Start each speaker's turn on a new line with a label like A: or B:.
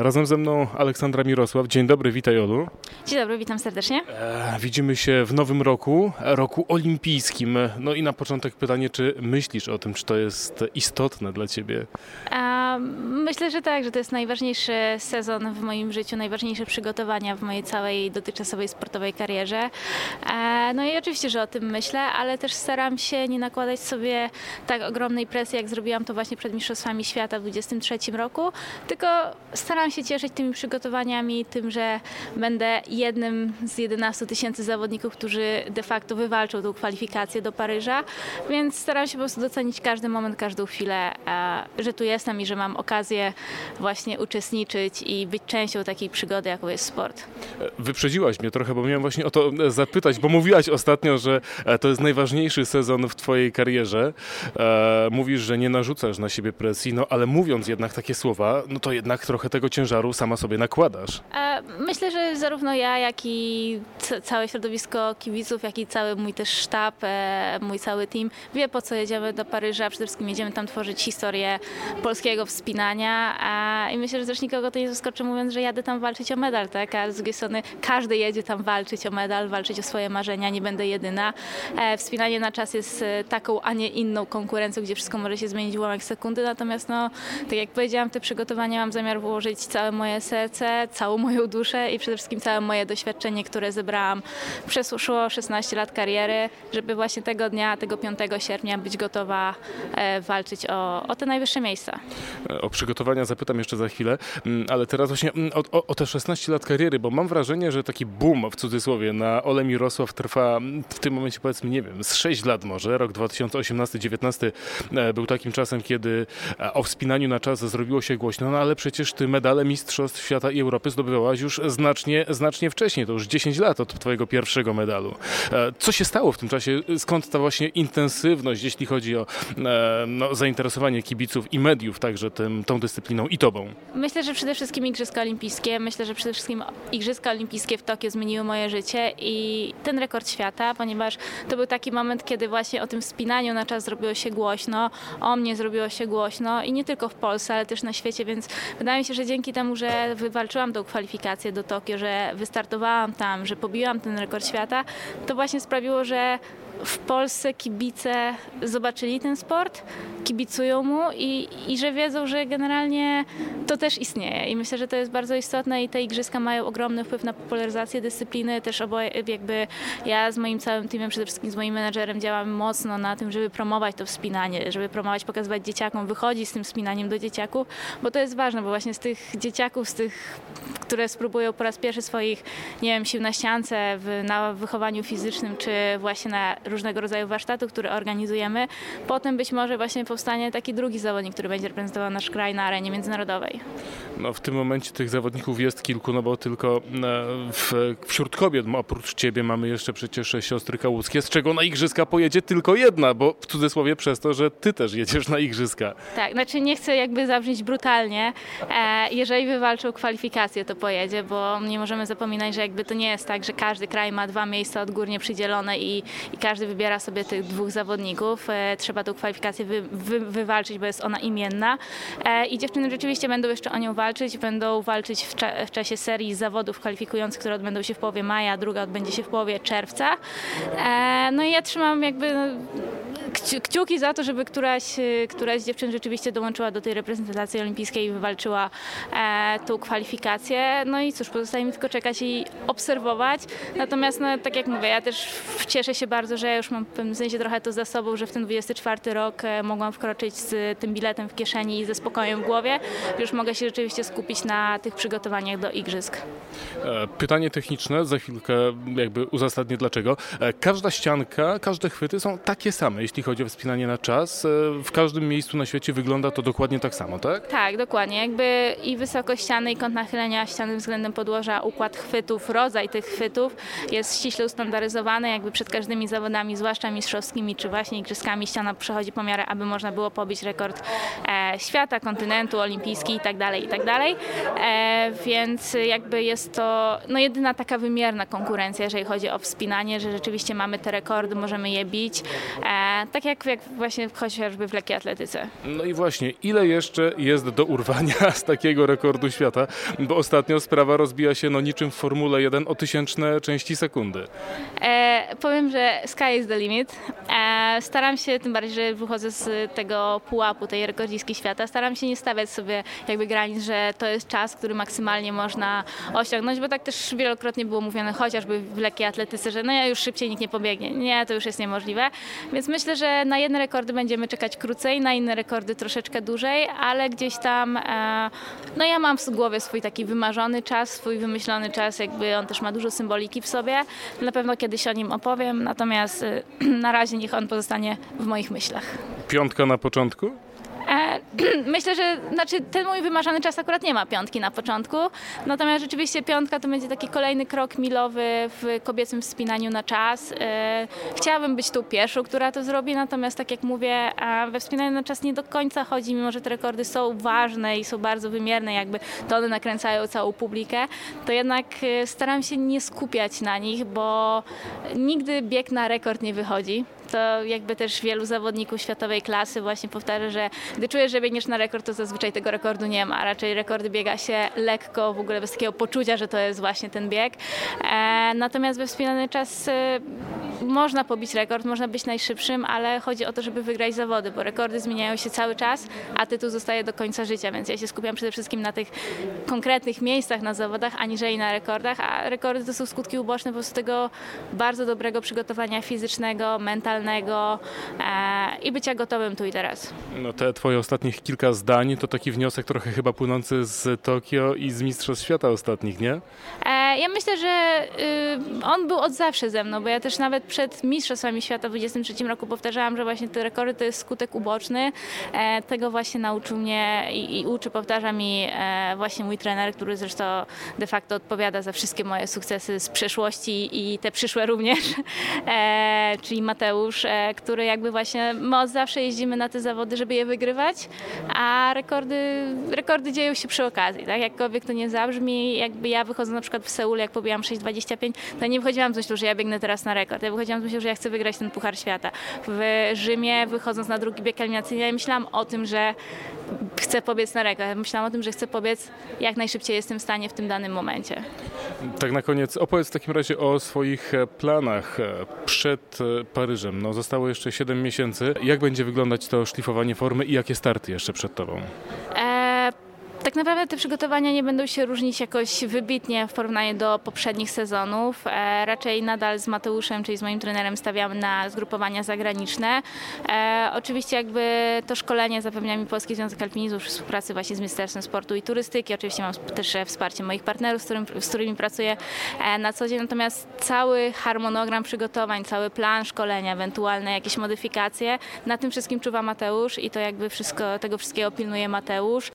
A: Razem ze mną Aleksandra Mirosław. Dzień dobry, witaj Olu.
B: Dzień dobry, witam serdecznie.
A: E, widzimy się w nowym roku, roku olimpijskim. No i na początek pytanie, czy myślisz o tym, czy to jest istotne dla ciebie?
B: E, myślę, że tak, że to jest najważniejszy sezon w moim życiu, najważniejsze przygotowania w mojej całej dotychczasowej sportowej karierze. E, no i oczywiście, że o tym myślę, ale też staram się nie nakładać sobie tak ogromnej presji, jak zrobiłam to właśnie przed Mistrzostwami Świata w 2023 roku, tylko staram się cieszyć tymi przygotowaniami, tym, że będę jednym z 11 tysięcy zawodników, którzy de facto wywalczą tą kwalifikację do Paryża, więc staram się po prostu docenić każdy moment, każdą chwilę, że tu jestem i że mam okazję właśnie uczestniczyć i być częścią takiej przygody, jaką jest sport.
A: Wyprzedziłaś mnie trochę, bo miałem właśnie o to zapytać, bo mówiłaś ostatnio, że e, to jest najważniejszy sezon w twojej karierze. E, mówisz, że nie narzucasz na siebie presji, no ale mówiąc jednak takie słowa, no to jednak trochę tego ciężaru sama sobie nakładasz.
B: E, myślę, że zarówno ja, jak i całe środowisko kibiców, jak i cały mój też sztab, e, mój cały team wie po co jedziemy do Paryża. Przede wszystkim jedziemy tam tworzyć historię polskiego wspinania i myślę, że też nikogo to nie zaskoczy mówiąc, że jadę tam walczyć o medal, tak? A z drugiej strony każdy jedzie tam walczyć o medal, walczyć o swoje marzenia, nie będę jedyna. E, wspinanie na czas jest taką, a nie inną konkurencją, gdzie wszystko może się zmienić w ułamek sekundy, natomiast no, tak jak powiedziałam, te przygotowania mam zamiar włożyć całe moje serce, całą moją duszę i przede wszystkim całe moje doświadczenie, które zebrałam przez 16 lat kariery, żeby właśnie tego dnia, tego 5 sierpnia być gotowa e, walczyć o, o te najwyższe miejsca.
A: E, o przygotowania zapytam jeszcze za chwilę, mm, ale teraz właśnie mm, o, o, o te 16 lat kariery, bo mam wrażenie, że taki boom w cudzysłowie na Ole Mirosław trwa mm, w tym momencie powiedzmy, nie wiem, z 6 lat może. Rok 2018-19 e, był takim czasem, kiedy o wspinaniu na czas zrobiło się głośno, no ale przecież ty medale Mistrzostw Świata i Europy zdobywałaś już znacznie, znacznie wcześniej, to już 10 lat od twojego pierwszego medalu. E, co się stało w tym czasie? Skąd ta właśnie intensywność, jeśli chodzi o e, no, zainteresowanie kibiców i mediów także tym, tą dyscypliną i tobą?
B: Myślę, że przede wszystkim Igrzyska Olimpijskie. Myślę, że przede wszystkim Igrzyska Olimpijskie w Tokio zmieniły moje życie i ten rekord świata, ponieważ to był taki moment, kiedy właśnie o tym wspinaniu na czas zrobiło się głośno, o mnie zrobiło się głośno i nie tylko w Polsce, ale też na świecie, więc wydaje mi się, że dzięki temu, że wywalczyłam tą kwalifikację do Tokio, że wystartowałam tam, że pobiłam ten rekord świata, to właśnie sprawiło, że w Polsce kibice zobaczyli ten sport, kibicują mu i, i że wiedzą, że generalnie to też istnieje. I myślę, że to jest bardzo istotne i te igrzyska mają ogromny wpływ na popularyzację dyscypliny. Też oboje, jakby ja z moim całym teamem, przede wszystkim z moim menadżerem działamy mocno na tym, żeby promować to wspinanie, żeby promować, pokazywać dzieciakom, wychodzić z tym wspinaniem do dzieciaków, bo to jest ważne, bo właśnie z tych dzieciaków, z tych, które spróbują po raz pierwszy swoich, nie wiem, sił na ściance, w, na wychowaniu fizycznym, czy właśnie na różnego rodzaju warsztatów, które organizujemy, potem być może właśnie powstanie taki drugi zawodnik, który będzie reprezentował nasz kraj na arenie międzynarodowej.
A: No w tym momencie tych zawodników jest kilku, no bo tylko e, w, wśród kobiet, oprócz ciebie mamy jeszcze przecież siostry Kałuckie, z czego na igrzyska pojedzie tylko jedna, bo w cudzysłowie przez to, że ty też jedziesz na igrzyska.
B: Tak, znaczy nie chcę jakby zabrzmieć brutalnie. E, jeżeli wywalczą kwalifikacje, to pojedzie, bo nie możemy zapominać, że jakby to nie jest tak, że każdy kraj ma dwa miejsca odgórnie przydzielone i, i każdy wybiera sobie tych dwóch zawodników. E, trzeba tą kwalifikację wy, wy, wywalczyć, bo jest ona imienna. E, I dziewczyny rzeczywiście będą jeszcze o nią walczyć. Będą walczyć w, cza w czasie serii zawodów kwalifikujących, które odbędą się w połowie maja, druga odbędzie się w połowie czerwca. E, no i ja trzymam jakby kciuki za to, żeby któraś, któraś z dziewczyn rzeczywiście dołączyła do tej reprezentacji olimpijskiej i wywalczyła e, tą kwalifikację. No i cóż, pozostaje mi tylko czekać i obserwować. Natomiast, no, tak jak mówię, ja też cieszę się bardzo, że już mam w pewnym sensie trochę to za sobą, że w ten 24 rok e, mogłam wkroczyć z tym biletem w kieszeni i ze spokojem w głowie. Już mogę się rzeczywiście skupić na tych przygotowaniach do igrzysk.
A: E, pytanie techniczne, za chwilkę jakby uzasadnię dlaczego. E, każda ścianka, każde chwyty są takie same, jeśli chodzi o wspinanie na czas. W każdym miejscu na świecie wygląda to dokładnie tak samo, tak?
B: Tak, dokładnie. Jakby i wysokość ściany, i kąt nachylenia ściany względem podłoża, układ chwytów, rodzaj tych chwytów jest ściśle ustandaryzowany. Jakby przed każdymi zawodami, zwłaszcza mistrzowskimi czy właśnie igrzyskami, ściana przechodzi pomiary, aby można było pobić rekord e, świata, kontynentu, olimpijski itd., tak itd. Tak e, więc jakby jest to no, jedyna taka wymierna konkurencja, jeżeli chodzi o wspinanie, że rzeczywiście mamy te rekordy, możemy je bić. E, tak jak, jak właśnie chociażby w lekkiej atletyce.
A: No i właśnie, ile jeszcze jest do urwania z takiego rekordu świata? Bo ostatnio sprawa rozbija się no niczym w Formule 1 o tysięczne części sekundy.
B: E, powiem, że sky is the limit. E, staram się, tym bardziej, że wychodzę z tego pułapu, tej rekordzistki świata, staram się nie stawiać sobie jakby granic, że to jest czas, który maksymalnie można osiągnąć, bo tak też wielokrotnie było mówione, chociażby w lekkiej atletyce, że no ja już szybciej nikt nie pobiegnie. Nie, to już jest niemożliwe. Więc myślę, że na jedne rekordy będziemy czekać krócej, na inne rekordy troszeczkę dłużej, ale gdzieś tam, e, no ja mam w głowie swój taki wymarzony czas, swój wymyślony czas, jakby on też ma dużo symboliki w sobie. Na pewno kiedyś o nim opowiem, natomiast e, na razie niech on pozostanie w moich myślach.
A: Piątka na początku?
B: Myślę, że znaczy ten mój wymarzony czas akurat nie ma piątki na początku, natomiast rzeczywiście piątka to będzie taki kolejny krok milowy w kobiecym wspinaniu na czas. E, chciałabym być tu pierwszą, która to zrobi, natomiast tak jak mówię, we wspinaniu na czas nie do końca chodzi, mimo że te rekordy są ważne i są bardzo wymierne, jakby to one nakręcają całą publikę, to jednak e, staram się nie skupiać na nich, bo nigdy bieg na rekord nie wychodzi to jakby też wielu zawodników światowej klasy właśnie powtarza, że gdy czujesz, że biegniesz na rekord, to zazwyczaj tego rekordu nie ma. Raczej rekordy biega się lekko, w ogóle bez takiego poczucia, że to jest właśnie ten bieg. E, natomiast we wspinany czas e, można pobić rekord, można być najszybszym, ale chodzi o to, żeby wygrać zawody, bo rekordy zmieniają się cały czas, a tytuł zostaje do końca życia, więc ja się skupiam przede wszystkim na tych konkretnych miejscach na zawodach, aniżeli na rekordach, a rekordy to są skutki uboczne po prostu tego bardzo dobrego przygotowania fizycznego, mentalnego e, i bycia gotowym tu i teraz.
A: No te twoje ostatnich kilka zdań to taki wniosek trochę chyba płynący z Tokio i z Mistrzostw Świata ostatnich, nie?
B: E, ja myślę, że y, on był od zawsze ze mną, bo ja też nawet przed Mistrzostwami Świata w 23 roku powtarzałam, że właśnie te rekordy to jest skutek uboczny. E, tego właśnie nauczył mnie i, i uczy, powtarza mi e, właśnie mój trener, który zresztą de facto odpowiada za wszystkie moje sukcesy z przeszłości i te przyszłe również, e, czyli Mateusz, który jakby właśnie my od zawsze jeździmy na te zawody, żeby je wygrywać, a rekordy, rekordy dzieją się przy okazji, tak? Jakkolwiek to nie zabrzmi, jakby ja wychodzę na przykład w Seulu, jak pobijam 6,25, to nie wychodziłam z myślą, że ja biegnę teraz na rekord. Ja wychodziłam z myślą, że ja chcę wygrać ten Puchar Świata. W Rzymie, wychodząc na drugi bieg eliminacyjny, ja myślałam o tym, że chcę pobiec na rekord. Myślałam o tym, że chcę pobiec jak najszybciej jestem w stanie w tym danym momencie.
A: Tak na koniec opowiedz w takim razie o swoich e, planach e, przed e, Paryżem. No, zostało jeszcze 7 miesięcy. Jak będzie wyglądać to szlifowanie formy i jakie starty jeszcze przed Tobą?
B: E tak naprawdę te przygotowania nie będą się różnić jakoś wybitnie w porównaniu do poprzednich sezonów. E, raczej nadal z Mateuszem, czyli z moim trenerem, stawiamy na zgrupowania zagraniczne. E, oczywiście jakby to szkolenie zapewnia mi Polski Związek Alpinizmu w współpracy właśnie z Ministerstwem Sportu i Turystyki. Oczywiście mam też wsparcie moich partnerów, z, którym, z którymi pracuję e, na co dzień. Natomiast cały harmonogram przygotowań, cały plan szkolenia, ewentualne jakieś modyfikacje, na tym wszystkim czuwa Mateusz i to jakby wszystko, tego wszystkiego pilnuje Mateusz.